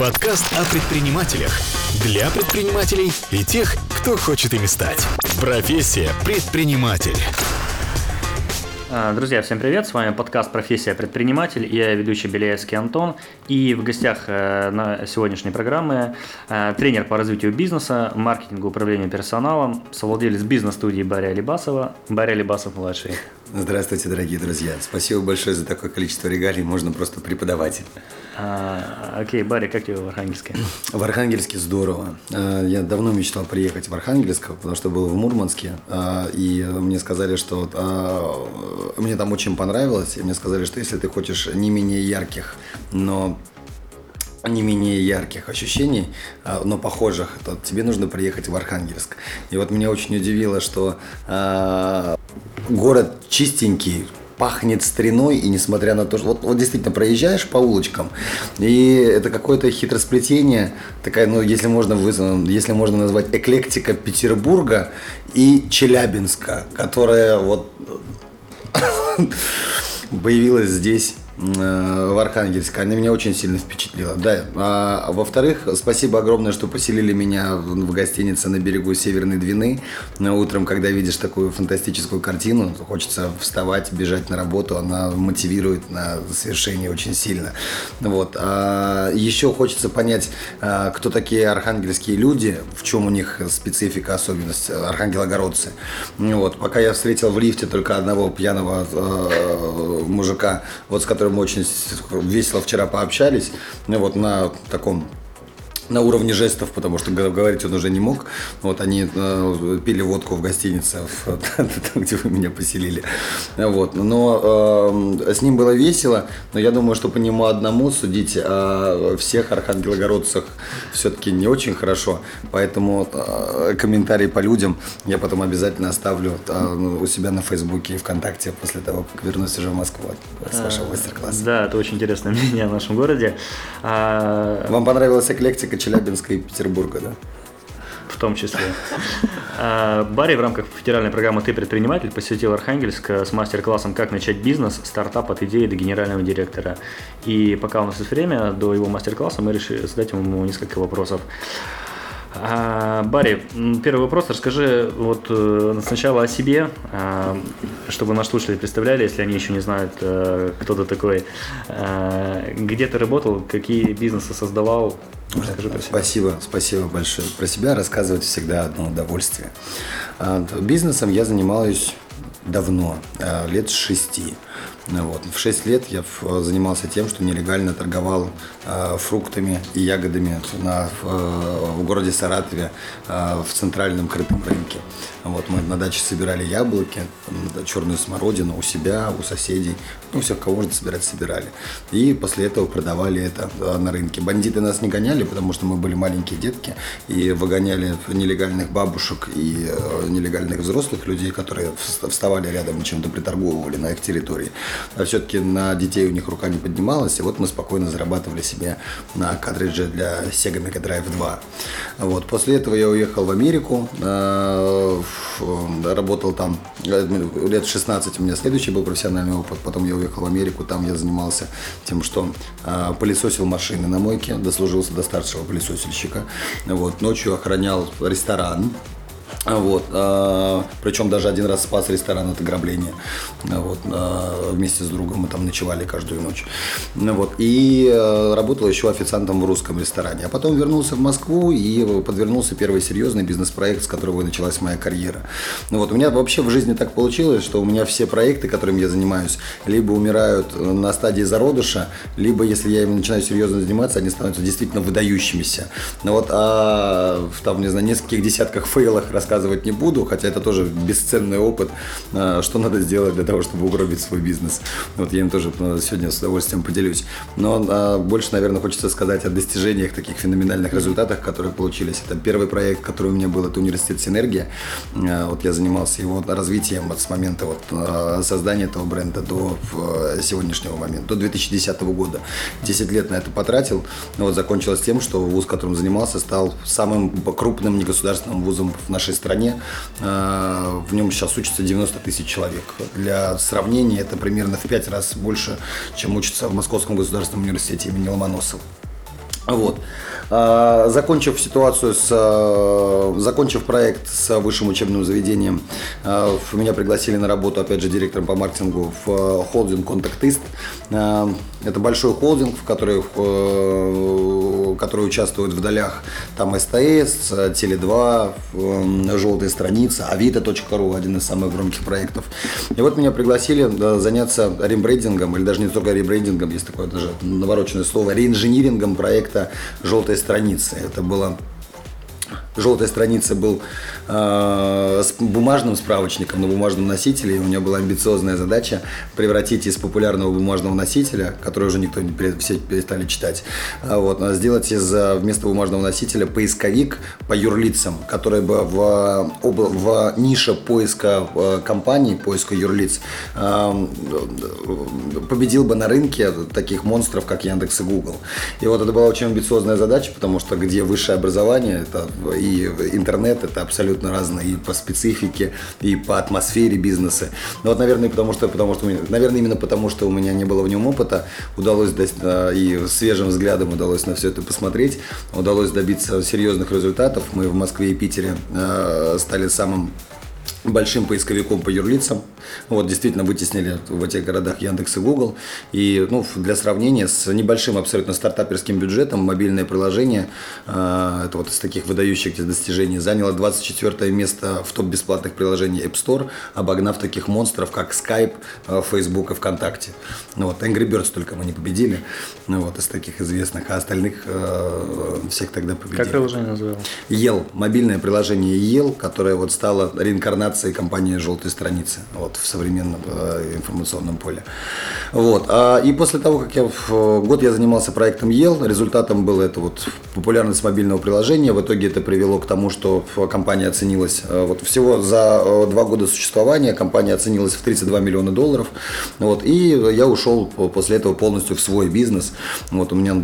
Подкаст о предпринимателях. Для предпринимателей и тех, кто хочет ими стать. Профессия предприниматель. А, Друзья, всем привет! С вами подкаст «Профессия предприниматель». Я ведущий Беляевский Антон. И в гостях э, на сегодняшней программы э, тренер по развитию бизнеса, маркетингу, управлению персоналом, совладелец бизнес-студии Барри Алибасова. Барри Алибасов младший. Здравствуйте, дорогие друзья. Спасибо большое за такое количество регалий. Можно просто преподавать. А, окей, Барри, как тебе в Архангельске? В Архангельске здорово. А, Я давно мечтал приехать в Архангельск, потому что был в Мурманске. а, И мне сказали, что а, мне там очень понравилось. И мне сказали, что если ты хочешь не менее ярких, но не менее ярких ощущений, а, но похожих, то тебе нужно приехать в Архангельск. И вот меня очень удивило, что а, город чистенький, пахнет стариной, и несмотря на то, что вот, вот действительно проезжаешь по улочкам, и это какое-то хитросплетение, такая, ну, если можно, выз- если можно назвать эклектика Петербурга и Челябинска, которая вот появилась здесь э, в Архангельске. Она меня очень сильно впечатлила. Да. А, во-вторых, спасибо огромное, что поселили меня в, гостинице на берегу Северной Двины. Утром, когда видишь такую фантастическую картину, хочется вставать, бежать на работу. Она мотивирует на совершение очень сильно. Вот. А еще хочется понять, а, кто такие архангельские люди, в чем у них специфика, особенность архангелогородцы. Ну Вот. Пока я встретил в лифте только одного пьяного э, мужика, вот с которым мы очень весело вчера пообщались, ну вот на таком на уровне жестов, потому что говорить он уже не мог. Вот они э, пили водку в гостинице, в- там, где вы меня поселили. Вот. Но э, с ним было весело, но я думаю, что по нему одному судить о всех архангелогородцах все-таки не очень хорошо. Поэтому э, комментарий по людям я потом обязательно оставлю э, ну, у себя на Фейсбуке и ВКонтакте после того, как вернусь уже в Москву с вашего мастер-класса. Да, это очень интересное мнение о нашем городе. А, Вам понравилась эклектика Челябинска и Петербурга, да? в том числе. А, Барри в рамках федеральной программы «Ты предприниматель» посетил Архангельск с мастер-классом «Как начать бизнес. Стартап от идеи до генерального директора». И пока у нас есть время, до его мастер-класса мы решили задать ему несколько вопросов. А, Барри, первый вопрос. Расскажи вот э, сначала о себе, а, чтобы наши слушатели представляли, если они еще не знают, э, кто ты такой. Где ты работал, какие бизнесы создавал? Расскажи про себя. Спасибо, спасибо большое. Про себя рассказывать всегда одно удовольствие. А, Бизнесом я занимаюсь давно, а, лет с шести. Ну Вот. В 6 лет я занимался тем, что нелегально торговал а, фруктами и ягодами на, в, в городе Саратове в центральном крытом рынке. Вот. Мы на даче собирали яблоки, черную смородину у себя, у соседей. Ну, всех, кого можно собирать, собирали. И после этого продавали это на рынке. Бандиты нас не гоняли, потому что мы были маленькие детки и выгоняли нелегальных бабушек и э, нелегальных взрослых людей, которые вс- вставали рядом и чем-то приторговывали на их территории. А все-таки на детей у них рука не поднималась, и вот мы спокойно зарабатывали себе на картридже для Sega Mega Drive 2. Вот. После этого я уехал в Америку, в- э, работал там э, лет 16 у меня следующий был профессиональный опыт, потом я уехал в Америку, там я занимался тем, что э, пылесосил машины на мойке, дослужился до старшего пылесосильщика, вот, ночью охранял ресторан, Вот, а, причем даже один раз спас ресторан от ограбления. А Вот, а, вместе с другом мы там ночевали каждую ночь. Ну Вот, и а, работал еще официантом в русском ресторане. А потом вернулся в Москву и подвернулся первый серьезный бизнес-проект, с которого началась моя карьера. Ну Вот, у меня вообще в жизни так получилось, что у меня все проекты, которыми я занимаюсь, либо умирают на стадии зародыша, либо если я ими начинаю серьезно заниматься, они становятся действительно выдающимися. Ну вот, а в там, не знаю, нескольких десятках фейлах рассказывать не буду, хотя это тоже бесценный опыт, а, что надо сделать для того, чтобы угробить свой бизнес. Вот я им тоже а, сегодня с удовольствием поделюсь. Но а, больше, наверное, хочется сказать о достижениях, таких феноменальных результатах, которые получились. Это первый проект, который у меня был, это университет «Синергия». Вот я занимался его развитием вот с момента вот создания этого бренда до э, сегодняшнего момента, до 2010 года. 10 лет на это потратил. Но вот закончилось тем, что вуз, которым занимался, стал самым крупным негосударственным вузом в нашей стране. А, В нем сейчас учатся 90 тысяч человек. Для сравнения, это примерно в 5 раз больше, чем учатся в Московском государственном университете имени Ломоносова. Вот. А, закончив ситуацию с, а, закончив проект с высшим учебным заведением, меня пригласили на работу, опять же, директором по маркетингу в холдинг «Контактист». Это большой холдинг, в который, который участвует в долях там СТС, Теле2, «Желтая страница», Авито.ру, один из самых громких проектов. И вот меня пригласили заняться рембрендингом, или даже не только рембрендингом, есть такое даже навороченное слово, реинжинирингом проекта «Желтая страница». Это было желтая страница был э, с бумажным справочником на бумажном носителе, и у меня была амбициозная задача превратить из популярного бумажного носителя, который уже никто не все перестали читать, а вот, а сделать из вместо бумажного носителя поисковик по юрлицам, который бы в, обла- в нише поиска э, компаний, поиска юрлиц э, победил бы на рынке таких монстров, как Яндекс и Google. И вот это была очень амбициозная задача, потому что где высшее образование, это и интернет это абсолютно разное и по специфике, и по атмосфере бизнеса. Но вот, наверное, потому что, потому что, наверное, именно потому, что у меня не было в нем опыта, удалось и свежим взглядом удалось на все это посмотреть, удалось добиться серьезных результатов. Мы в Москве и Питере э, стали самым большим поисковиком по юрлицам. Вот, действительно вытеснили в этих городах Яндекс и Google. И ну, для сравнения с небольшим абсолютно стартаперским бюджетом мобильное приложение, э, это вот из таких выдающихся достижений, заняло 24 место в топ бесплатных приложений App Store, обогнав таких монстров, как Skype, э, Facebook и ВКонтакте. Ну, вот, Angry Birds только мы не победили, ну, вот, из таких известных, а остальных э, всех тогда победили. Как приложение называлось? Ел, мобильное приложение Ел, которое вот стало реинкарнацией компании «Желтой страницы». Вот, в современном э, информационном поле. Вот. А, и после того, как я в год я занимался проектом ЕЛ, результатом было это вот популярность мобильного приложения. В итоге это привело к тому, что компания оценилась э, вот всего за э, два года существования компания оценилась в 32 миллиона долларов. Вот. И я ушел после этого полностью в свой бизнес. Вот у меня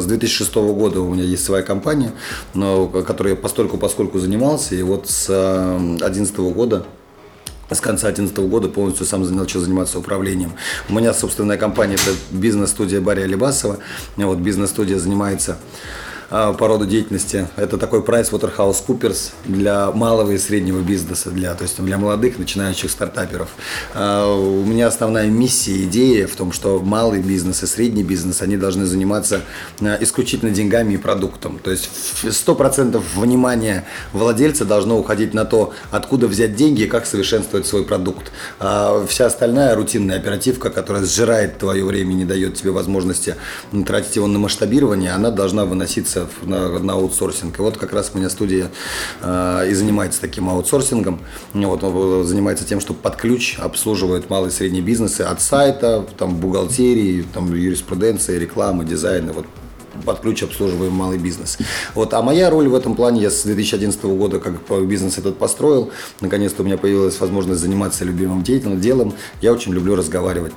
с 2006 года у меня есть своя компания, но, которой я постольку поскольку занимался. И вот с 2011 года с конца 2011 года полностью сам начал заниматься управлением. У меня собственная компания, это бизнес-студия Барри Алибасова. Вот бизнес-студия занимается по роду деятельности. Это такой PricewaterhouseCoopers для малого и среднего бизнеса, для, то есть для молодых начинающих стартаперов. А, у меня основная миссия, идея в том, что малый бизнес и средний бизнес, они должны заниматься а, исключительно деньгами и продуктом. То есть 100% внимания владельца должно уходить на то, откуда взять деньги и как совершенствовать свой продукт. А вся остальная рутинная оперативка, которая сжирает твое время и не дает тебе возможности тратить его на масштабирование, она должна выноситься занимается на, на аутсорсинг. И вот как раз у меня студия э, и занимается таким аутсорсингом. Вот он занимается тем, что под ключ обслуживает малые и средние бизнесы от сайта, там, бухгалтерии, там, юриспруденции, рекламы, дизайна. Вот под ключ обслуживаем малый бизнес. Вот, а моя роль в этом плане, я с 2011 года как бизнес этот построил, наконец-то у меня появилась возможность заниматься любимым деятельным делом, я очень люблю разговаривать.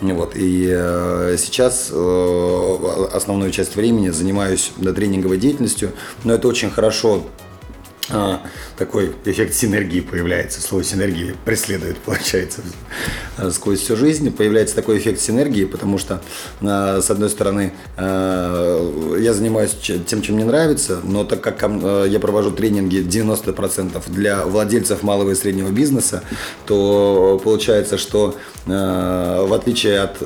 Вот, и э, сейчас э, основную часть времени занимаюсь тренинговой деятельностью, но это очень хорошо такой эффект синергии появляется. Слово синергия преследует, получается, сквозь всю жизнь. Появляется такой эффект синергии, потому что, а, с одной стороны, а, я занимаюсь тем, чем мне нравится, но так как а, я провожу тренинги 90% для владельцев малого и среднего бизнеса, то получается, что в отличие от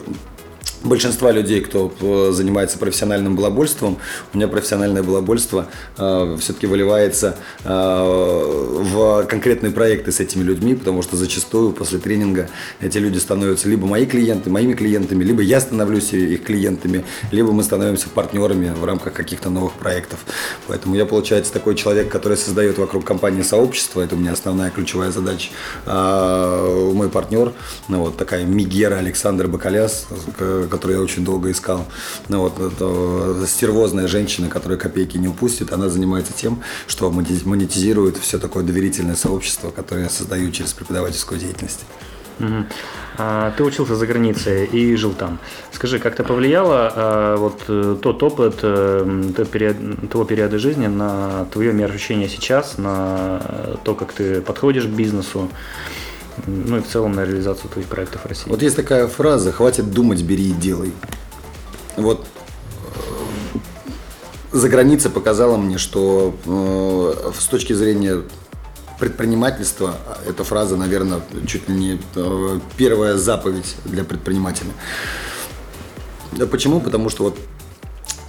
большинства людей, кто э, занимается профессиональным балабольством, у меня профессиональное балабольство э, все-таки выливается э, в конкретные проекты с этими людьми, потому что зачастую после тренинга эти люди становятся либо мои клиенты, моими клиентами, либо я становлюсь их клиентами, либо мы становимся партнерами в рамках каких-то новых проектов. Поэтому я, получается, такой человек, который создает вокруг компании сообщество, это у меня основная ключевая задача. А мой партнер, ну, вот такая Мигера Александр Бакаляс, которую я очень долго искал. Ну, вот, это стервозная женщина, которая копейки не упустит, она занимается тем, что монетизирует все такое доверительное сообщество, которое я создаю через преподавательскую деятельность. Угу. А, ты учился за границей и жил там. Скажи, как это повлияло а, вот э, тот опыт а, тот период, того периода жизни на твое мироощущение сейчас, на то, как ты подходишь к бизнесу? Ну и в целом на реализацию твоих проектов в России. Вот есть такая фраза «хватит думать, бери и делай». Вот э, за границей показала мне, что э, с точки зрения предпринимательства, эта фраза, наверное, чуть ли не э, первая заповедь для предпринимателя. Почему? Потому что вот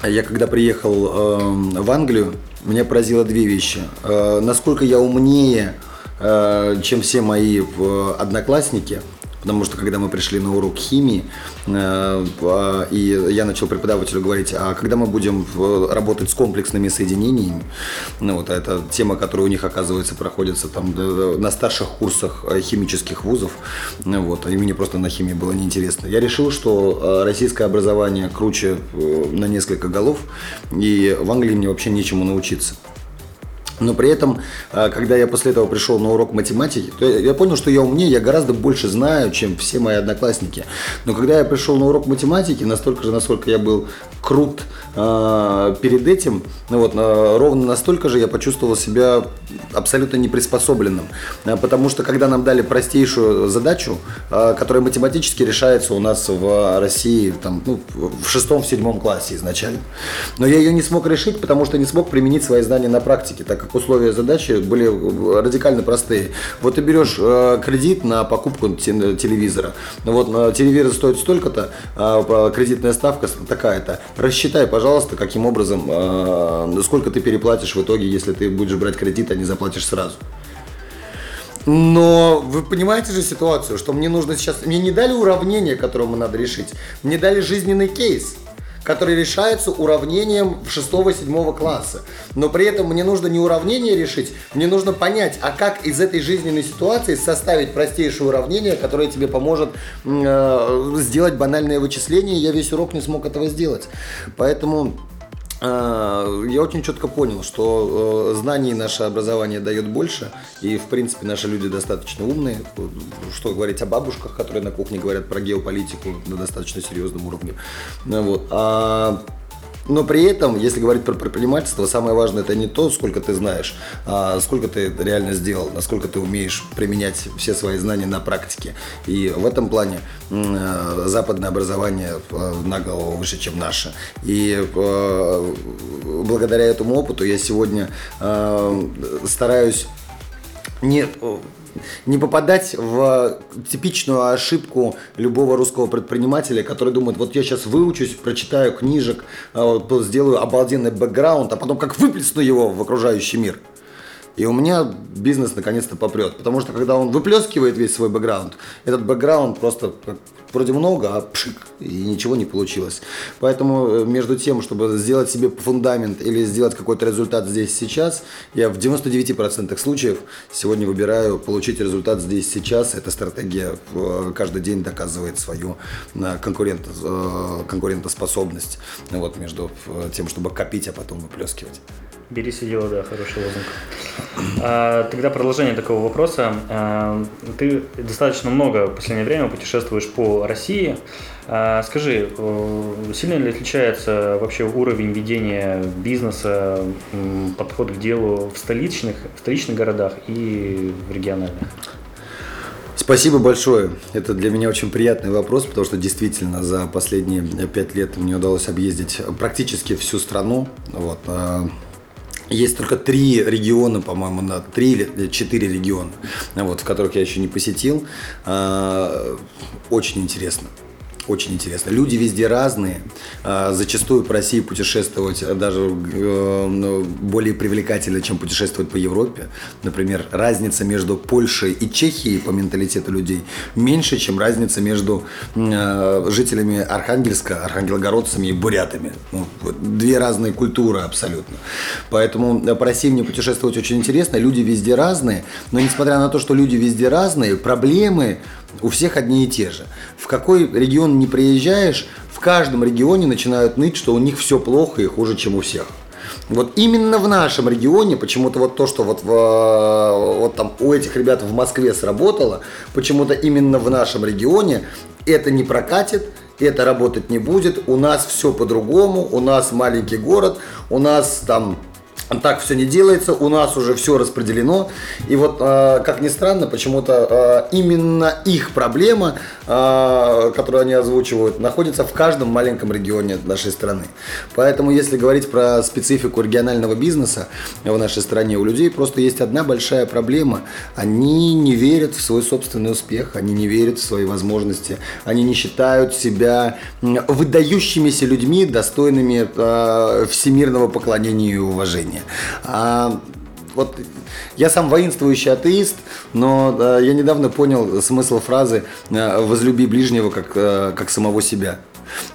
я когда приехал э, в Англию, меня поразило две вещи. Э, насколько я умнее, чем все мои э, одноклассники – Потому что когда мы пришли на урок химии, э, а, и я начал преподавателю говорить, а когда мы будем работать с комплексными соединениями, ну вот это тема, которая у них, оказывается, проходится там на старших курсах э, химических вузов, ну вот, и мне просто на химии было неинтересно. Я решил, что э, российское образование круче на несколько голов, и в Англии мне вообще нечему научиться. Но при этом, а, когда я после этого пришел на урок математики, то я понял, что я умнее, я гораздо больше знаю, чем все мои одноклассники. Но когда я пришел на урок математики, настолько же, насколько я был крут перед этим, ну вот, э, ровно настолько же я почувствовал себя абсолютно неприспособленным. Э, потому что когда нам дали простейшую задачу, которая математически решается у нас в России там, ну, в шестом, в седьмом классе изначально. Но я ее не смог решить, потому что не смог применить свои знания на практике, так как условия задачи были радикально простые. Вот ты берешь кредит на покупку телевизора. Ну вот телевизор стоит столько-то, а кредитная ставка такая-то. Рассчитай, пожалуйста, каким образом, э, сколько ты переплатишь в итоге, если ты будешь брать кредит, а не заплатишь сразу. Но вы понимаете же ситуацию, что мне нужно сейчас... Мне не дали уравнение, которое мне надо решить. Мне дали жизненный кейс который решается уравнением 6-7 класса. Но при этом мне нужно не уравнение решить, мне нужно понять, а как из этой жизненной ситуации составить простейшее уравнение, которое тебе поможет э, сделать банальное вычисление. Я весь урок не смог этого сделать. Поэтому я очень четко понял, что э, знаний наше образование дает больше, и, в принципе, наши люди достаточно умные. Что говорить о бабушках, которые на кухне говорят про геополитику на достаточно серьезном уровне. Вот. А но при этом, если говорить про предпринимательство, самое важное это не то, сколько ты знаешь, а сколько ты реально сделал, насколько ты умеешь применять все свои знания на практике. И в этом плане э, западное образование э, на голову выше, чем наше. И э, благодаря этому опыту я сегодня стараюсь не не попадать в типичную ошибку любого русского предпринимателя, который думает, вот я сейчас выучусь, прочитаю книжек, а, сделаю обалденный бэкграунд, а потом как выплесну его в окружающий мир. И у меня бизнес наконец-то попрет. Потому что когда он выплескивает весь свой бэкграунд, этот бэкграунд просто вроде много, а пшик, и ничего не получилось. Поэтому э, между тем, чтобы сделать себе фундамент или сделать какой-то результат здесь сейчас, я в 99% случаев сегодня выбираю получить результат здесь сейчас. Эта стратегия э, каждый день доказывает свою э, конкурент, конкурентоспособность вот, между тем, чтобы копить, а потом выплескивать. Бери сидела, да, хороший лозунг. А, тогда продолжение такого вопроса. А, ты достаточно много в последнее время путешествуешь по России. А, скажи, сильно ли отличается вообще уровень ведения бизнеса, подход к делу в столичных, в столичных городах и в региональных? Спасибо большое. Это для меня очень приятный вопрос, потому что действительно за последние пять лет мне удалось объездить практически всю страну. Вот. Есть только три региона, по-моему, на три или четыре региона, вот, в которых я еще не посетил. А, очень интересно. Очень интересно. Люди везде разные. А, зачастую по России путешествовать даже э, ну, более привлекательно, чем путешествовать по Европе. Например, разница между Польшей и Чехией по менталитету людей меньше, чем разница между э, жителями Архангельска, архангелогородцами и бурятами. Ну, две разные культуры абсолютно. Поэтому по России мне путешествовать очень интересно. Люди везде разные. Но несмотря на то, что люди везде разные, проблемы у всех одни и те же. В какой регион не приезжаешь, в каждом регионе начинают ныть, что у них все плохо и хуже, чем у всех. Вот именно в нашем регионе почему-то вот то, что вот, в, вот там у этих ребят в Москве сработало, почему-то именно в нашем регионе это не прокатит, это работать не будет, у нас все по-другому, у нас маленький город, у нас там так все не делается, у нас уже все распределено. И вот, э, как ни странно, почему-то э, именно их проблема, э, которую они озвучивают, находится в каждом маленьком регионе нашей страны. Поэтому, если говорить про специфику регионального бизнеса в нашей стране, у людей просто есть одна большая проблема. Они не верят в свой собственный успех, они не верят в свои возможности, они не считают себя выдающимися людьми, достойными э, всемирного поклонения и уважения. А, вот я сам воинствующий атеист, но э, я недавно понял смысл фразы э, «возлюби ближнего как, э, как самого себя».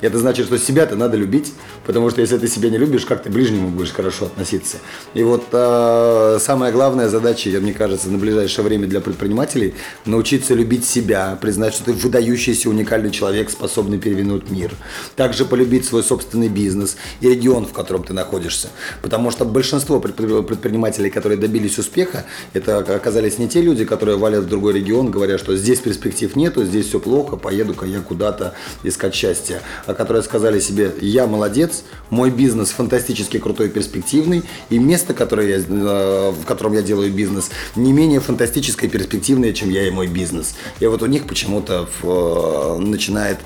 Это значит, что себя-то надо любить, потому что если ты себя не любишь, как ты ближнему будешь хорошо относиться. И вот э, самая главная задача, мне кажется, на ближайшее время для предпринимателей – научиться любить себя, признать, что ты выдающийся уникальный человек, способный перевернуть мир. Также полюбить свой собственный бизнес и регион, в котором ты находишься. Потому что большинство предпринимателей, которые добились успеха, это оказались не те люди, которые валят в другой регион, говоря, что здесь перспектив нету, здесь все плохо, поеду-ка я куда-то искать счастье которые сказали себе, я молодец, мой бизнес фантастически крутой, перспективный, и место, которое я, э, в котором я делаю бизнес, не менее фантастическое и перспективное, чем я и мой бизнес. И вот у них почему-то э, начинает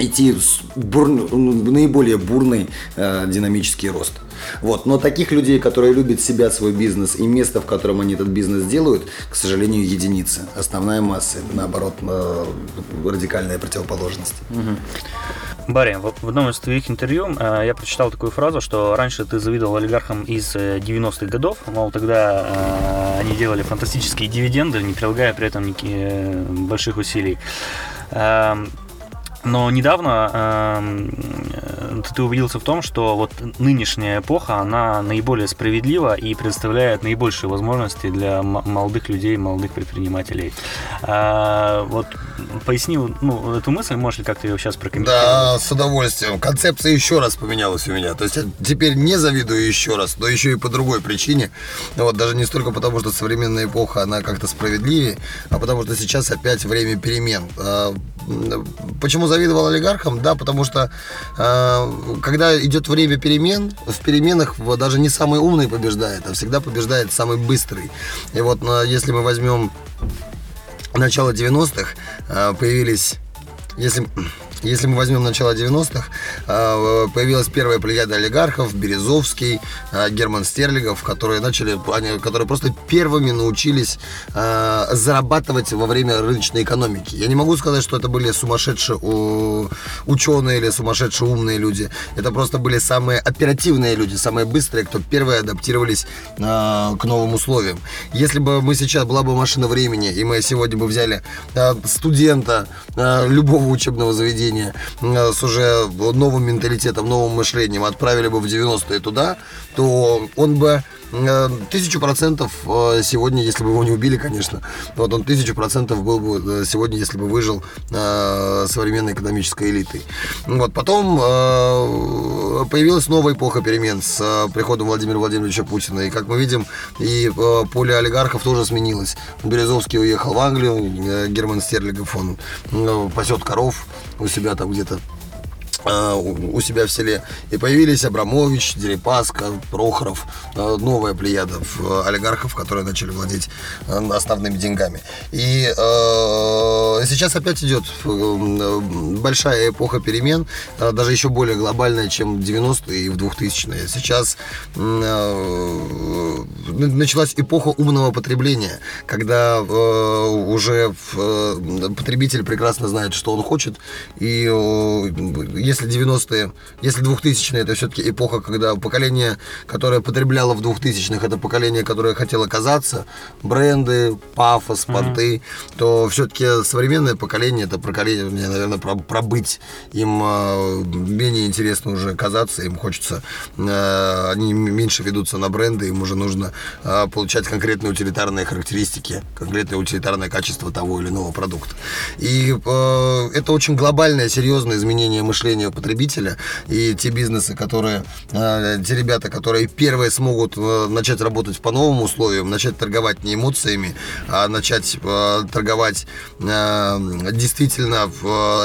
идти бур, наиболее бурный э, динамический рост. Вот. Но таких людей, которые любят себя, свой бизнес и место, в котором они этот бизнес делают, к сожалению, единицы. Основная масса – наоборот, э, радикальная противоположность. Угу. Барри, в одном из твоих интервью э, я прочитал такую фразу, что раньше ты завидовал олигархам из 90-х э, годов, мол, тогда э, они делали фантастические дивиденды, не прилагая при этом никаких э, больших усилий. Эм, но недавно э, ты убедился в том, что вот нынешняя эпоха, она наиболее справедлива и предоставляет наибольшие возможности для молодых людей, молодых предпринимателей. А, вот поясни ну, эту мысль, можешь ли как-то ее сейчас прокомментировать? Да, с удовольствием. Концепция еще раз поменялась у меня. То есть теперь не завидую еще раз, но еще и по другой причине. Вот даже не столько потому, что современная эпоха, она как-то справедливее, а потому что сейчас опять время перемен. А, почему завидовал олигархам? Да, потому что э, когда идет время перемен, в переменах даже не самый умный побеждает, а всегда побеждает самый быстрый. И вот э, если мы возьмем начало 90-х, э, появились... Если если мы возьмем начало 90-х, а, появилась первая плеяда олигархов, Березовский, а, Герман Стерлигов, которые начали, которые просто первыми научились а, зарабатывать во время рыночной экономики. Я не могу сказать, что это были сумасшедшие ученые или сумасшедшие умные люди. Это просто были самые оперативные люди, самые быстрые, кто первые адаптировались к новым условиям. Если бы мы сейчас была бы машина времени, и мы сегодня бы взяли студента любого учебного заведения, поколение э, с уже новым менталитетом, новым мышлением отправили бы в 90-е туда, то он бы Э, тысячу процентов э, сегодня, если бы его не убили, конечно, вот он тысячу процентов был бы э, сегодня, если бы выжил современной экономической элитой. Вот, потом появилась новая эпоха перемен с приходом Владимира Владимировича Путина. И, как мы видим, и поле олигархов тоже сменилось. Березовский уехал в Англию, Герман Стерлигов, он пасет коров у себя там где-то у себя в селе. И появились Абрамович, Дерипаска, Прохоров, э, новая плеяда олигархов, которые начали владеть основными деньгами. И э, сейчас опять идет большая эпоха перемен, даже еще более глобальная, чем в 90-е и в 2000-е. Сейчас э, началась эпоха умного потребления, когда э, уже потребитель прекрасно знает, что он хочет, и если 90-е, если 2000-е, это все-таки эпоха, когда поколение, которое потребляло в 2000-х, это поколение, которое хотело казаться, бренды, пафос, понты, mm-hmm. то все-таки современное поколение, это поколение, наверное, про, пробыть. Им э, менее интересно уже казаться, им хочется, э, они меньше ведутся на бренды, им уже нужно э, получать конкретные утилитарные характеристики, конкретное утилитарное качество того или иного продукта. И э, это очень глобальное, серьезное изменение мышления ожидания потребителя и те бизнесы, которые, э, те ребята, которые первые смогут э, начать работать по новым условиям, начать торговать не эмоциями, а начать э, торговать действительно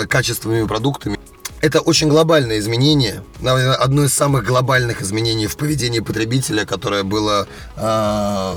качественными продуктами, Это очень глобальное изменение, наверное, одно из самых глобальных изменений в поведении потребителя, которое было, э,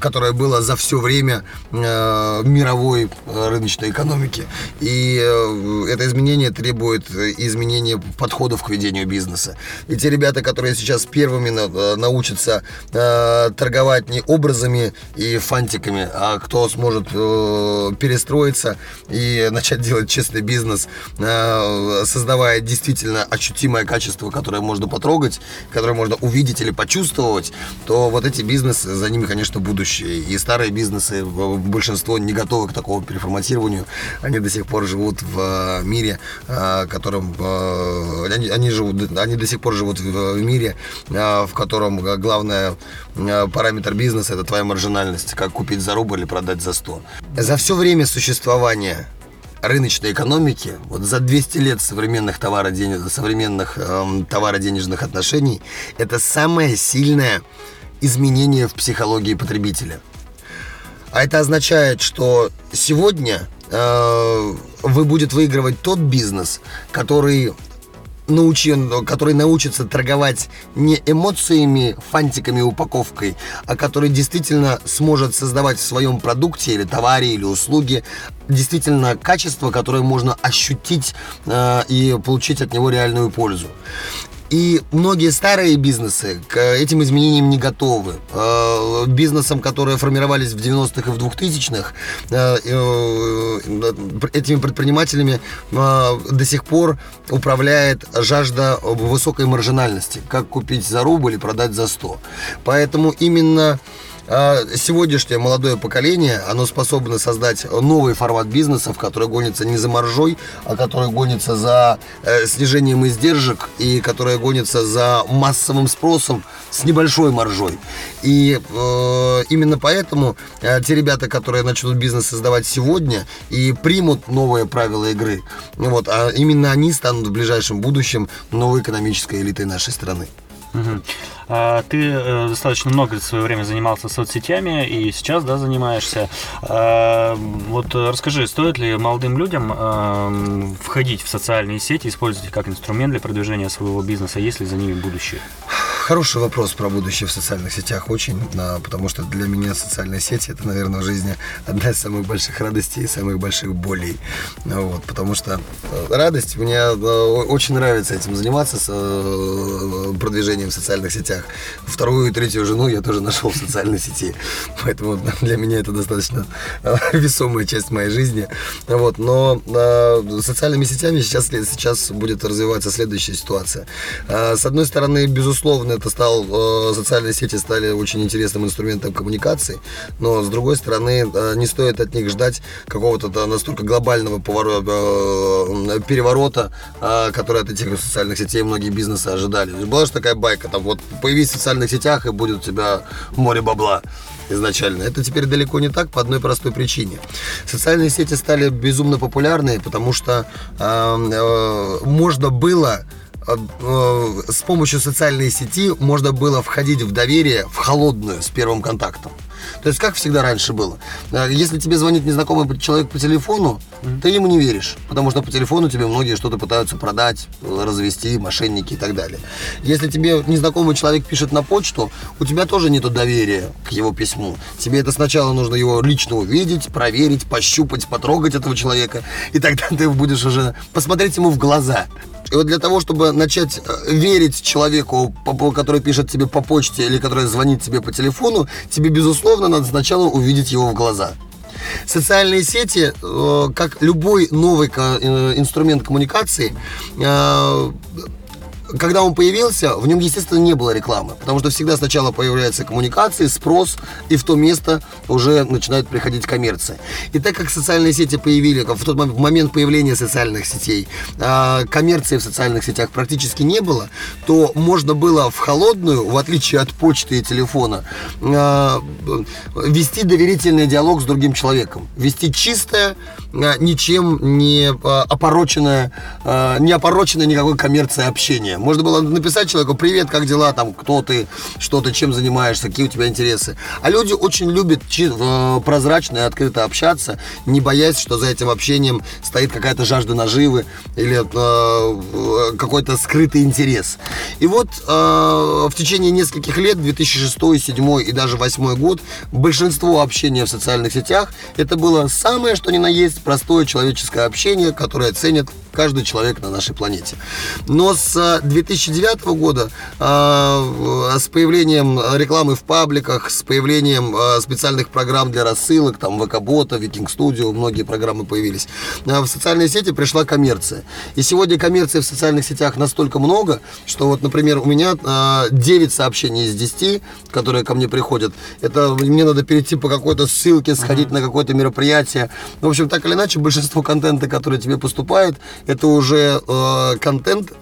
которое было за все время э, мировой рыночной экономики. И э, это изменение требует изменения подходов к ведению бизнеса. И те ребята, которые сейчас первыми на, научатся э, торговать не образами и фантиками, а кто сможет э, перестроиться и начать делать честный бизнес, э, создавая действительно ощутимое качество, которое можно потрогать, которое можно увидеть или почувствовать, то вот эти бизнесы, за ними, конечно, будущее. И старые бизнесы, большинство не готовы к такому переформатированию. Они до сих пор живут в э, мире, э, котором э, они, они живут, они до сих пор живут в мире, в котором главное параметр бизнеса это твоя маржинальность, как купить за рубль или продать за 100. За все время существования рыночной экономики, вот за 200 лет современных, товароденеж... современных эм, товароденежных отношений, это самое сильное изменение в психологии потребителя. А это означает, что сегодня э, вы будет выигрывать тот бизнес, который научен, который научится торговать не эмоциями, фантиками, упаковкой, а который действительно сможет создавать в своем продукте или товаре или услуге действительно качество, которое можно ощутить э, и получить от него реальную пользу. И многие старые бизнесы к этим изменениям не готовы. Э, бизнесам, которые формировались в 90-х и в 2000-х, э, э, этими предпринимателями до сих пор управляет жажда высокой маржинальности. Как купить за рубль и продать за 100. Поэтому именно сегодняшнее молодое поколение, оно способно создать новый формат бизнеса, в который гонится не за маржой, а который гонится за э, снижением издержек и который гонится за массовым спросом с небольшой маржой. И э, именно поэтому э, те ребята, которые начнут бизнес создавать сегодня и примут новые правила игры, вот, а именно они станут в ближайшем будущем новой экономической элитой нашей страны. Угу. А, ты э, достаточно много в свое время занимался соцсетями и сейчас, да, занимаешься. А, вот расскажи, стоит ли молодым людям а, входить в социальные сети, использовать их как инструмент для продвижения своего бизнеса, есть ли за ними будущее? Хороший вопрос про будущее в социальных сетях очень, потому что для меня социальные сети это, наверное, в жизни одна из самых больших радостей и самых больших болей. Вот, потому что э, радость, мне э, очень нравится этим заниматься, с продвижением в социальных сетях. Вторую и третью жену я тоже нашел в социальной сети. Поэтому для меня это достаточно э, весомая часть моей жизни. Вот. Но э, социальными сетями сейчас, сейчас будет развиваться следующая ситуация. Э, с одной стороны, безусловно, это стал, э, социальные сети стали очень интересным инструментом коммуникации, но с другой стороны, э, не стоит от них ждать какого-то настолько глобального поворота, э, переворота, э, который от этих социальных сетей многие бизнесы ожидали. Была же такая байка, там вот появись в социальных сетях, и будет у тебя море бабла изначально. Это теперь далеко не так по одной простой причине. Социальные сети стали безумно популярны, потому что э, э, можно было с помощью социальной сети можно было входить в доверие в холодную с первым контактом. То есть, как всегда раньше было. Э, если тебе звонит незнакомый человек по телефону, mm-hmm. ты ему не веришь, потому что по телефону тебе многие что-то пытаются продать, развести, мошенники и так далее. Если тебе незнакомый человек пишет на почту, у тебя тоже нет доверия к его письму. Тебе это сначала нужно его лично увидеть, проверить, пощупать, потрогать этого человека, и тогда ты будешь уже посмотреть ему в глаза. И вот для того, чтобы начать э, верить человеку, который пишет тебе по почте или который звонит тебе по телефону, тебе, безусловно, надо сначала увидеть его в глаза. Социальные сети, э, как любой новый э, инструмент коммуникации, когда он появился, в нем, естественно, не было рекламы, потому что всегда сначала появляется коммуникации, спрос, и в то место уже начинает приходить коммерция. И так как социальные сети появились, в тот момент появления социальных сетей, а, коммерции в социальных сетях практически не было, то можно было в холодную, в отличие от почты и телефона, а, вести доверительный диалог с другим человеком, вести чистое, а, ничем не опороченное, не опороченное никакой коммерцией общение Можно было написать человеку, привет, как дела, там, кто ты, что ты, чем занимаешься, какие у тебя интересы. А люди очень любят э, прозрачно и открыто общаться, не боясь, что за этим общением стоит какая-то жажда наживы или э, какой-то скрытый интерес. И вот э, в течение нескольких лет, 2006, 2007 и даже 2008 год, большинство общения в социальных сетях это было самое, что ни на есть, простое человеческое общение, которое ценит каждый человек на нашей планете. Но с 2009 э, года, э, с появлением рекламы в пабликах, с появлением э, специальных программ для рассылок, там Векобота, Викинг Студио, многие программы появились, в социальные сети пришла коммерция. И сегодня коммерции в социальных сетях настолько много, что вот, например, у меня 9 сообщений из 10, которые ко мне приходят, это мне надо перейти по какой-то ссылке, сходить uh-huh. на какое-то мероприятие. В общем, так или иначе, большинство контента, который тебе поступает, это уже э, контент,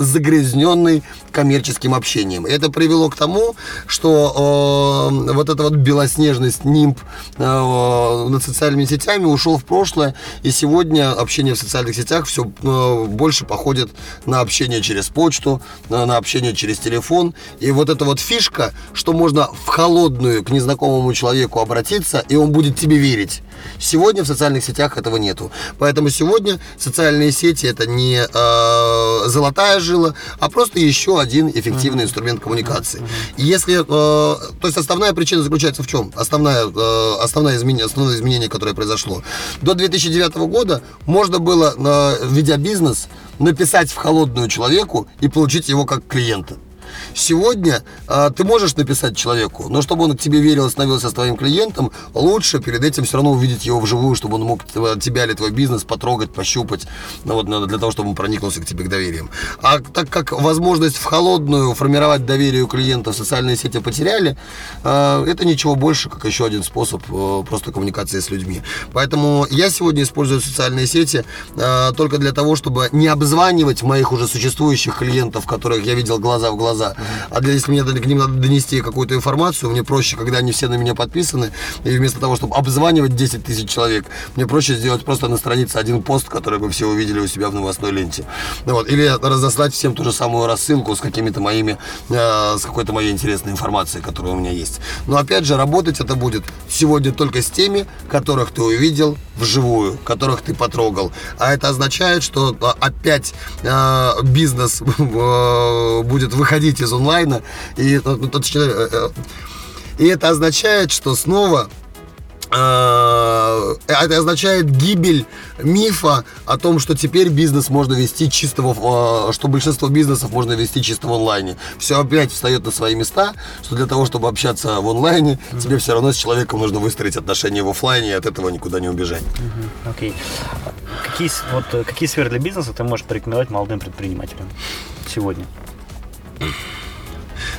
загрязненный коммерческим общением. это привело к тому, что э, вот эта вот белоснежность, нимб э, над социальными сетями ушел в прошлое, и сегодня общение в социальных сетях все э, больше походит на общение через почту, на, на общение через телефон. И вот эта вот фишка, что можно в холодную к незнакомому человеку обратиться, и он будет тебе верить. Сегодня в социальных сетях этого нету. Поэтому сегодня социальные сети это не э, золотая жила, а просто еще один эффективный инструмент коммуникации. И если, э, то есть основная причина заключается в чем? Основная, э, основное, изменение, основное изменение, которое произошло. До 2009 года можно было, э, ведя бизнес, написать в холодную человеку и получить его как клиента. Сегодня а, ты можешь написать человеку, но чтобы он к тебе верил и становился твоим клиентом, лучше перед этим все равно увидеть его вживую, чтобы он мог тебя или твой бизнес потрогать, пощупать, ну, вот, для того, чтобы он проникнулся к тебе к доверием. А так как возможность в холодную формировать доверие у клиента в социальные сети потеряли, а, это ничего больше, как еще один способ а, просто коммуникации с людьми. Поэтому я сегодня использую социальные сети а, только для того, чтобы не обзванивать моих уже существующих клиентов, которых я видел глаза в глаза. А для, если мне к ним надо донести какую-то информацию, мне проще, когда они все на меня подписаны, и вместо того, чтобы обзванивать 10 тысяч человек, мне проще сделать просто на странице один пост, который бы все увидели у себя в новостной ленте. Ну, вот. Или разослать всем ту же самую рассылку с какими-то моими, э, с какой-то моей интересной информацией, которая у меня есть. Но опять же, работать это будет сегодня только с теми, которых ты увидел вживую, которых ты потрогал. А это означает, что а, опять э, бизнес э, будет выходить выйти из онлайна. И, ну, э, э, и это означает, что снова э, это означает гибель мифа о том, что теперь бизнес можно вести чистого, что большинство бизнесов можно вести чисто в онлайне. Все опять встает на свои места, что для того, чтобы общаться в онлайне, mm-hmm. тебе все равно с человеком нужно выстроить отношения в офлайне, и от этого никуда не убежать. Окей. Mm-hmm. Okay. Какие, вот, какие сферы для бизнеса ты можешь порекомендовать молодым предпринимателям сегодня?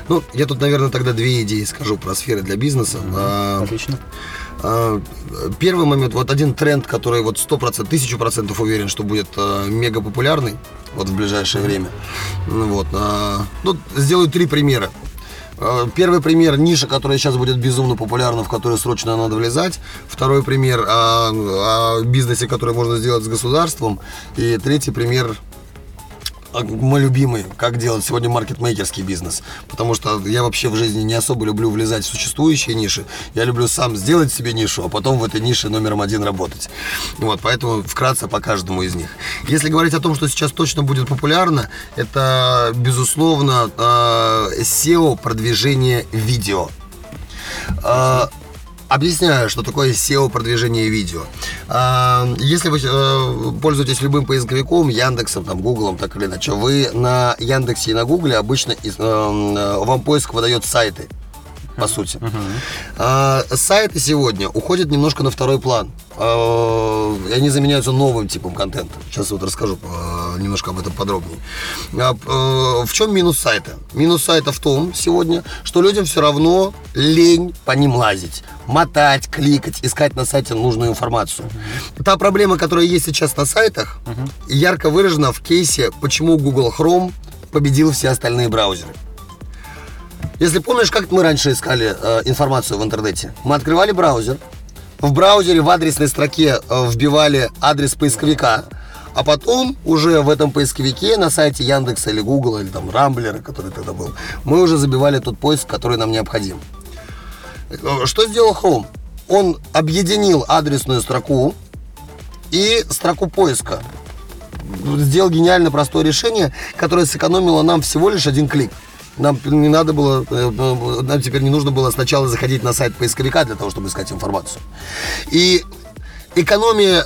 Ну, я тут, наверное, тогда две идеи скажу про сферы для бизнеса. Mm-hmm. Отлично. А, первый момент, вот один тренд, который вот сто процентов, тысячу процентов уверен, что будет а, мега популярный вот в ближайшее время. Ну, вот, а, ну, сделаю три примера. Первый пример – ниша, которая сейчас будет безумно популярна, в которую срочно надо влезать. Второй пример о, о бизнесе, который можно сделать с государством. И третий пример а, мой любимый, как делать сегодня маркетмейкерский бизнес. Потому что я вообще в жизни не особо люблю влезать в существующие ниши. Я люблю сам сделать себе нишу, а потом в этой нише номером один работать. Вот, поэтому вкратце по каждому из них. Если говорить о том, что сейчас точно будет популярно, это, безусловно, а, SEO продвижение видео. Объясняю, что такое SEO продвижение видео. А, если вы э, пользуетесь любым поисковиком, Яндексом, там, Гуглом, так или иначе, вы на Яндексе и на Гугле обычно э, вам поиск выдает сайты по сути. Uh-huh. сайты сегодня уходят немножко на второй план. А, и они заменяются новым типом контента. Сейчас вот расскажу а, немножко об этом подробнее. в чем минус сайта? Минус сайта в том сегодня, что людям все равно лень по ним лазить. Мотать, кликать, искать на сайте нужную информацию. Та проблема, которая есть сейчас на сайтах, ярко выражена в кейсе, почему Google Chrome победил все остальные браузеры. Если помнишь, как мы раньше искали э, информацию в интернете? Мы открывали браузер, в браузере в адресной строке э, вбивали адрес поисковика, А потом уже в этом поисковике на сайте Яндекса или Google или там Рамблера, который тогда был, мы уже забивали тот поиск, который нам необходим. Э, Что сделал Chrome? Он объединил адресную строку и строку поиска. Сделал гениально простое решение, которое сэкономило нам всего лишь один клик. Нам не надо было, э, нам теперь не нужно было сначала заходить на сайт поисковика для того, чтобы искать информацию. И экономия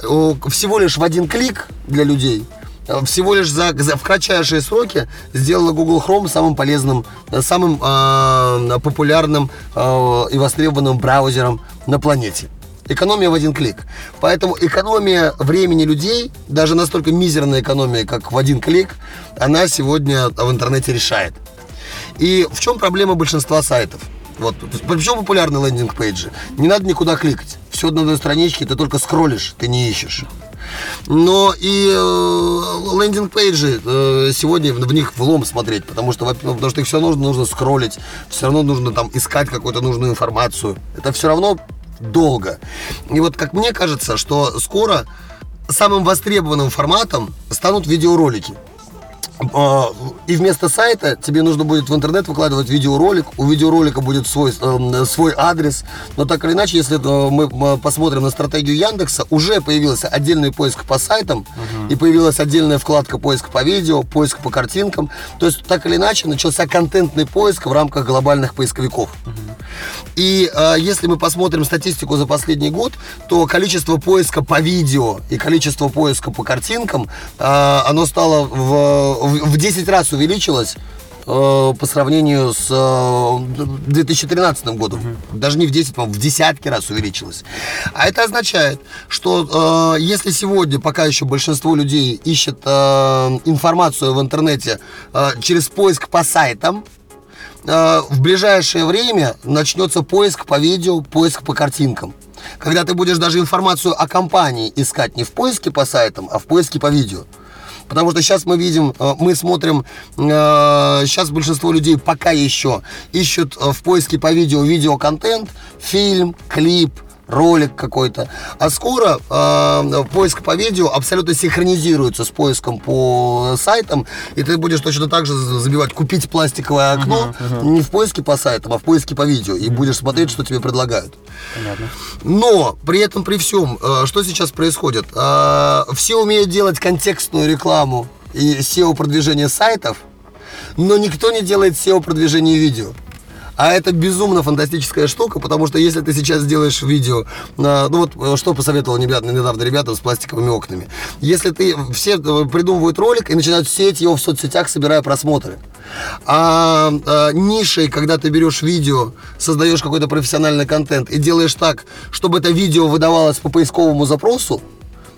всего лишь в один клик для людей э, всего лишь за, за в кратчайшие сроки сделала Google Chrome самым полезным, э, самым э, популярным э, и востребованным браузером на планете. Экономия в один клик. Поэтому экономия времени людей, даже настолько мизерная экономия, как в один клик, она сегодня в интернете решает. И в чем проблема большинства сайтов? Вот, почему популярны landing page и? Не надо никуда кликать. Все на одной страничке, ты только скроллишь, ты не ищешь. Но и э, landing page и э, сегодня в, в них влом смотреть, потому что, во- потому что их все равно нужно, нужно скроллить, все равно нужно там искать какую-то нужную информацию. Это все равно долго. И вот как мне кажется, что скоро самым востребованным форматом станут видеоролики. А, И вместо сайта тебе нужно будет в интернет выкладывать видеоролик. У видеоролика будет свой, эм, свой адрес. Но так или иначе, если э, мы э, посмотрим на стратегию Яндекса, уже появился отдельный поиск по сайтам, и появилась отдельная вкладка поиск по видео, поиск по картинкам. То есть, так или иначе, начался контентный поиск в рамках глобальных поисковиков. И э, если мы посмотрим статистику за последний год, то количество поиска по видео и количество поиска по картинкам, э, оно стало в, в, в 10 раз увеличилось э, по сравнению с э, 2013 годом. Даже не в 10, по-моему, в десятки раз увеличилось. А это означает, что э, если сегодня пока еще большинство людей ищет э, информацию в интернете э, через поиск по сайтам, э, в ближайшее время начнется поиск по видео, поиск по картинкам. Когда ты будешь даже информацию о компании искать не в поиске по сайтам, а в поиске по видео. Потому что сейчас мы видим, э, мы смотрим, э, сейчас большинство людей пока еще ищут э, в поиске по видео видеоконтент, фильм, клип, ролик какой-то. А скоро э, поиск по видео абсолютно синхронизируется с поиском по сайтам, и ты будешь точно так же забивать «купить пластиковое окно» не в поиске по сайтам, а в поиске по видео, и будешь смотреть, что тебе предлагают. Но при этом, при всем, э, что сейчас происходит? Э, Все умеют делать контекстную рекламу и SEO-продвижение сайтов, но никто не делает SEO-продвижение видео. А это безумно фантастическая штука, потому что если ты сейчас сделаешь видео, ну вот э, что посоветовал недавно, недавно ребятам с пластиковыми окнами. Если ты, все э, придумывают ролик и начинают сеять его в соцсетях, собирая просмотры. А, а, нишей, когда ты берешь видео, создаешь какой-то профессиональный контент и делаешь так, чтобы это видео выдавалось по поисковому запросу,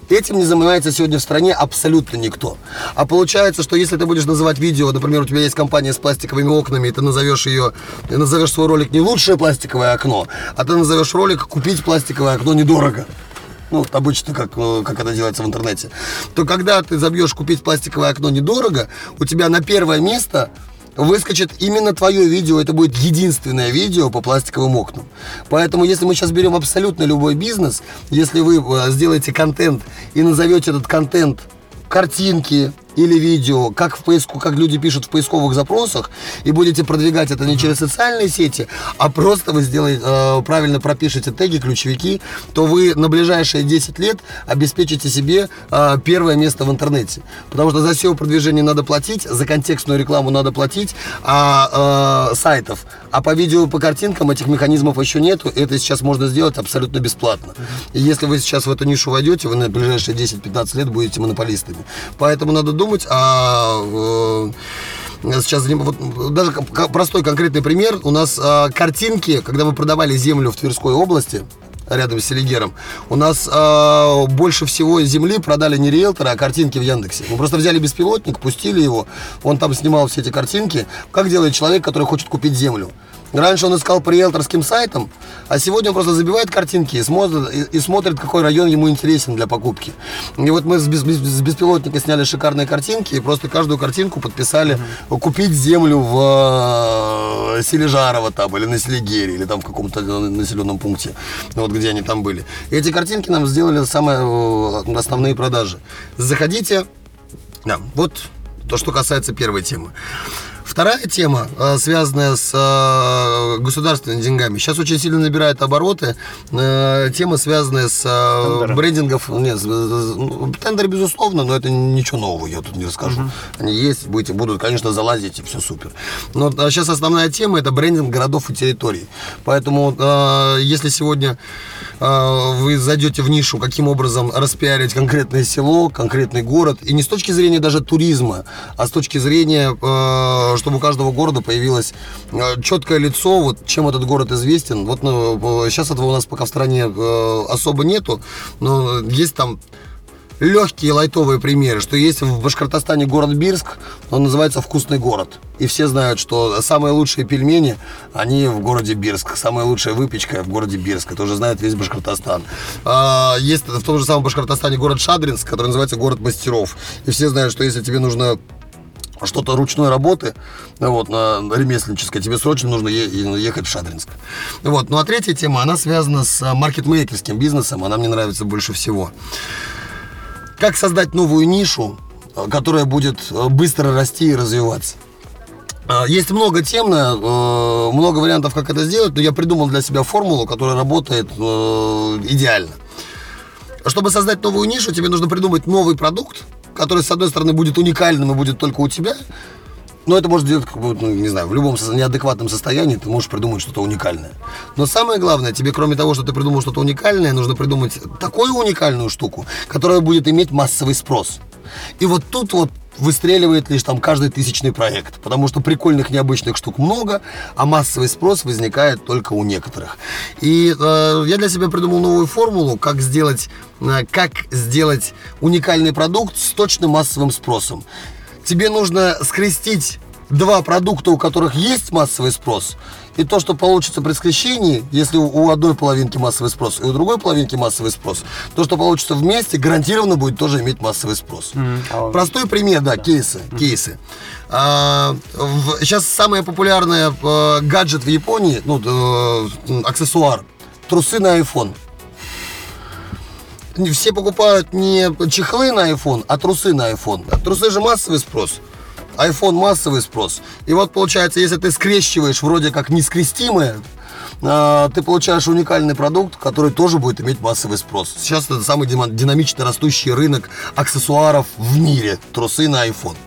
Этим не занимается сегодня в стране абсолютно никто. А получается, что если ты будешь называть видео, например, у тебя есть компания с пластиковыми окнами, и ты назовешь ее, ты назовешь свой ролик не лучшее пластиковое окно, а ты назовешь ролик купить пластиковое окно недорого. Ну, обычно, как, э, как это делается в интернете. То когда ты забьешь купить пластиковое окно недорого, у тебя на первое место выскочит именно твое видео. Это будет единственное видео по пластиковым окнам. Поэтому, если мы сейчас берем абсолютно любой бизнес, если вы э, сделаете контент и назовете этот контент картинки или видео, как в поиску, как люди пишут в поисковых запросах, и будете продвигать это не через социальные сети, а просто вы сделаете, э, правильно пропишете теги, ключевики, то вы на ближайшие 10 лет обеспечите себе э, первое место в интернете. Потому что за SEO продвижение надо платить, за контекстную рекламу надо платить, а э, сайтов. А по видео, по картинкам этих механизмов еще нету, и это сейчас можно сделать абсолютно бесплатно. И если вы сейчас в эту нишу войдете, вы на ближайшие 10-15 лет будете монополистами. Поэтому надо думать о... э, Сейчас вот, даже простой конкретный пример. У нас э, картинки, когда мы продавали землю в Тверской области, рядом с Селигером, у нас э, больше всего земли продали не риэлторы, а картинки в Яндексе. Мы просто взяли беспилотник, пустили его, он там снимал все эти картинки. Как делает человек, который хочет купить землю? Раньше он искал по риэлторским сайтам, а сегодня он просто забивает картинки и смотрит, и, и смотрит, какой район ему интересен для покупки. И вот мы с, без- с беспилотника сняли шикарные картинки и просто каждую картинку подписали «Купить землю в э, Сележарова там, или на Селигере, или там в каком-то населенном пункте, вот где они там были. И эти картинки нам сделали самые э, основные продажи. Заходите, да, вот то, что касается первой темы. Вторая тема, э, связанная с э, государственными деньгами, сейчас очень сильно набирает обороты. Э, тема, связанная с Тендеры. брендингов. Нет, ну, тендеры, безусловно, но это ничего нового, я тут не расскажу. Они есть, будете, будут, конечно, залазить, и все супер. Но сейчас основная тема – это брендинг городов и территорий. Поэтому, э, если сегодня э, вы зайдете в нишу, каким образом распиарить конкретное село, конкретный город, и не с точки зрения даже туризма, а с точки зрения, э, чтобы у каждого города появилось э, четкое лицо, вот чем этот город известен. Вот ну, э, сейчас этого у нас пока в стране э, особо нету, но есть там легкие лайтовые примеры, что есть в Башкортостане город Бирск, он называется «Вкусный город». И все знают, что самые лучшие пельмени, они в городе Бирск. Самая лучшая выпечка в городе Бирск. Это уже знает весь Башкортостан. А, Есть в том же самом Башкортостане город Шадринск, который называется город мастеров. И все знают, что если тебе нужно что-то ручной работы, вот, на ремесленнической, тебе срочно нужно ехать в Шадринск. Вот. Ну а третья тема, она связана с а, маркетмейкерским бизнесом, она мне нравится больше всего. Как создать новую нишу, э, которая будет э, быстро расти и развиваться? Э, Есть много тем, э, много вариантов, как это сделать, но я придумал для себя формулу, которая работает э, идеально. Чтобы создать новую нишу, тебе нужно придумать новый продукт, который, с одной стороны, будет уникальным и будет только у тебя, но это может делать, как бы, ну, не знаю, в любом неадекватном состоянии ты можешь придумать что-то уникальное. Но самое главное, тебе, кроме того, что ты придумал что-то уникальное, нужно придумать такую уникальную штуку, которая будет иметь массовый спрос. И вот тут вот выстреливает лишь там каждый тысячный проект, потому что прикольных необычных штук много, а массовый спрос возникает только у некоторых. И э, я для себя придумал новую формулу, как сделать, э, как сделать уникальный продукт с точным массовым спросом. Тебе нужно скрестить два продукта, у которых есть массовый спрос, и то, что получится при скрещении, если у- одной половинки массовый спрос и у другой половинки массовый спрос, то, что получится вместе, гарантированно будет тоже иметь массовый спрос. Простой пример, да, кейсы. кейсы. А, в- сейчас самое популярное э, гаджет в Японии, ну, э, аксессуар, трусы на iPhone. Не Все покупают не чехлы на iPhone, а трусы на iPhone. А Трусы же массовый спрос. iPhone массовый спрос. И вот получается, если ты скрещиваешь вроде как нескрестимое, а, ты получаешь уникальный продукт, который тоже будет иметь массовый спрос. Сейчас это самый динамично растущий рынок аксессуаров в мире. Трусы на iPhone.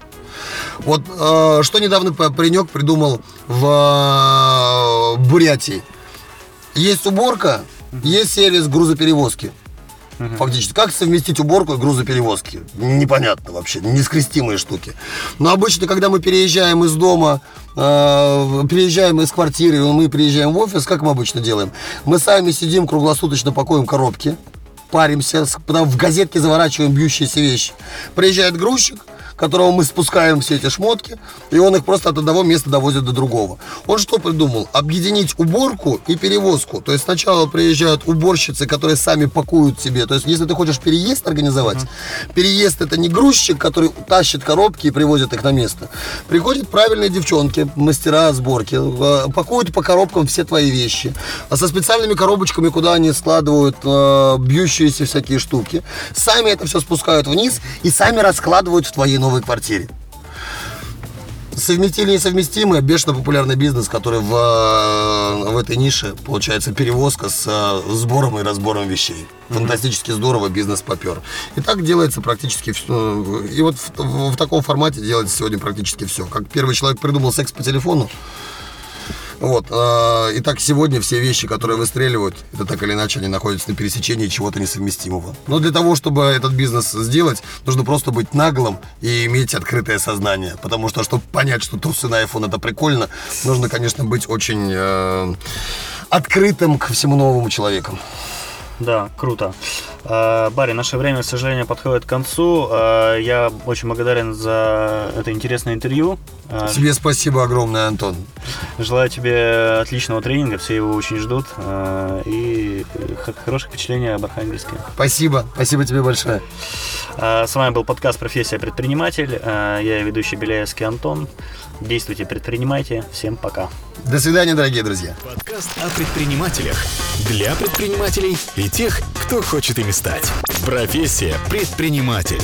Вот э, что недавно паренек придумал в э, Бурятии. Есть уборка, есть сервис грузоперевозки. Фактически. Как совместить уборку и грузоперевозки? Непонятно вообще. Нескрестимые штуки. Но обычно, когда мы переезжаем из дома, э, переезжаем из квартиры, и мы приезжаем в офис, как мы обычно делаем? Мы сами сидим круглосуточно, пакуем коробки, паримся, в газетке заворачиваем бьющиеся вещи. Приезжает грузчик, которого мы спускаем все эти шмотки, и он их просто от одного места довозит до другого. Он что придумал? Объединить уборку и перевозку. То есть сначала приезжают уборщицы, которые сами пакуют себе. То есть если ты хочешь переезд организовать, переезд это не грузчик, который тащит коробки и привозит их на место. Приходят правильные девчонки, мастера сборки, э, пакуют по коробкам все твои вещи, а со специальными коробочками, куда они складывают э, бьющиеся всякие штуки. Сами это все спускают вниз и сами раскладывают в твоей новой квартире. Совместили несовместимое, бешено популярный бизнес, который в, в этой нише, получается, перевозка с сбором и разбором вещей. Фантастически здорово, бизнес попер. И так делается практически все. И вот в, в- в таком формате делается сегодня практически все. Как первый человек придумал секс по телефону, вот. э, И так сегодня все вещи, которые выстреливают, это так или иначе они находятся на пересечении чего-то несовместимого. Но для того, чтобы этот бизнес сделать, нужно просто быть наглым и иметь открытое сознание. Потому что, чтобы понять, что трусы на iPhone это прикольно, нужно, конечно, быть очень э, открытым к всему новому человеку. Да, круто. А, Барри, наше время, к сожалению, подходит к концу. А, Я очень благодарен за это интересное интервью. А, Тебе спасибо огромное, Антон. Желаю тебе отличного тренинга, все его очень ждут. И хороших впечатлений об Архангельске. Спасибо, спасибо тебе большое. С вами был подкаст «Профессия предприниматель». Я ведущий Беляевский Антон. Действуйте, предпринимайте. Всем пока. До свидания, дорогие друзья. Подкаст о предпринимателях. Для предпринимателей и тех, кто хочет ими стать. Профессия предприниматель.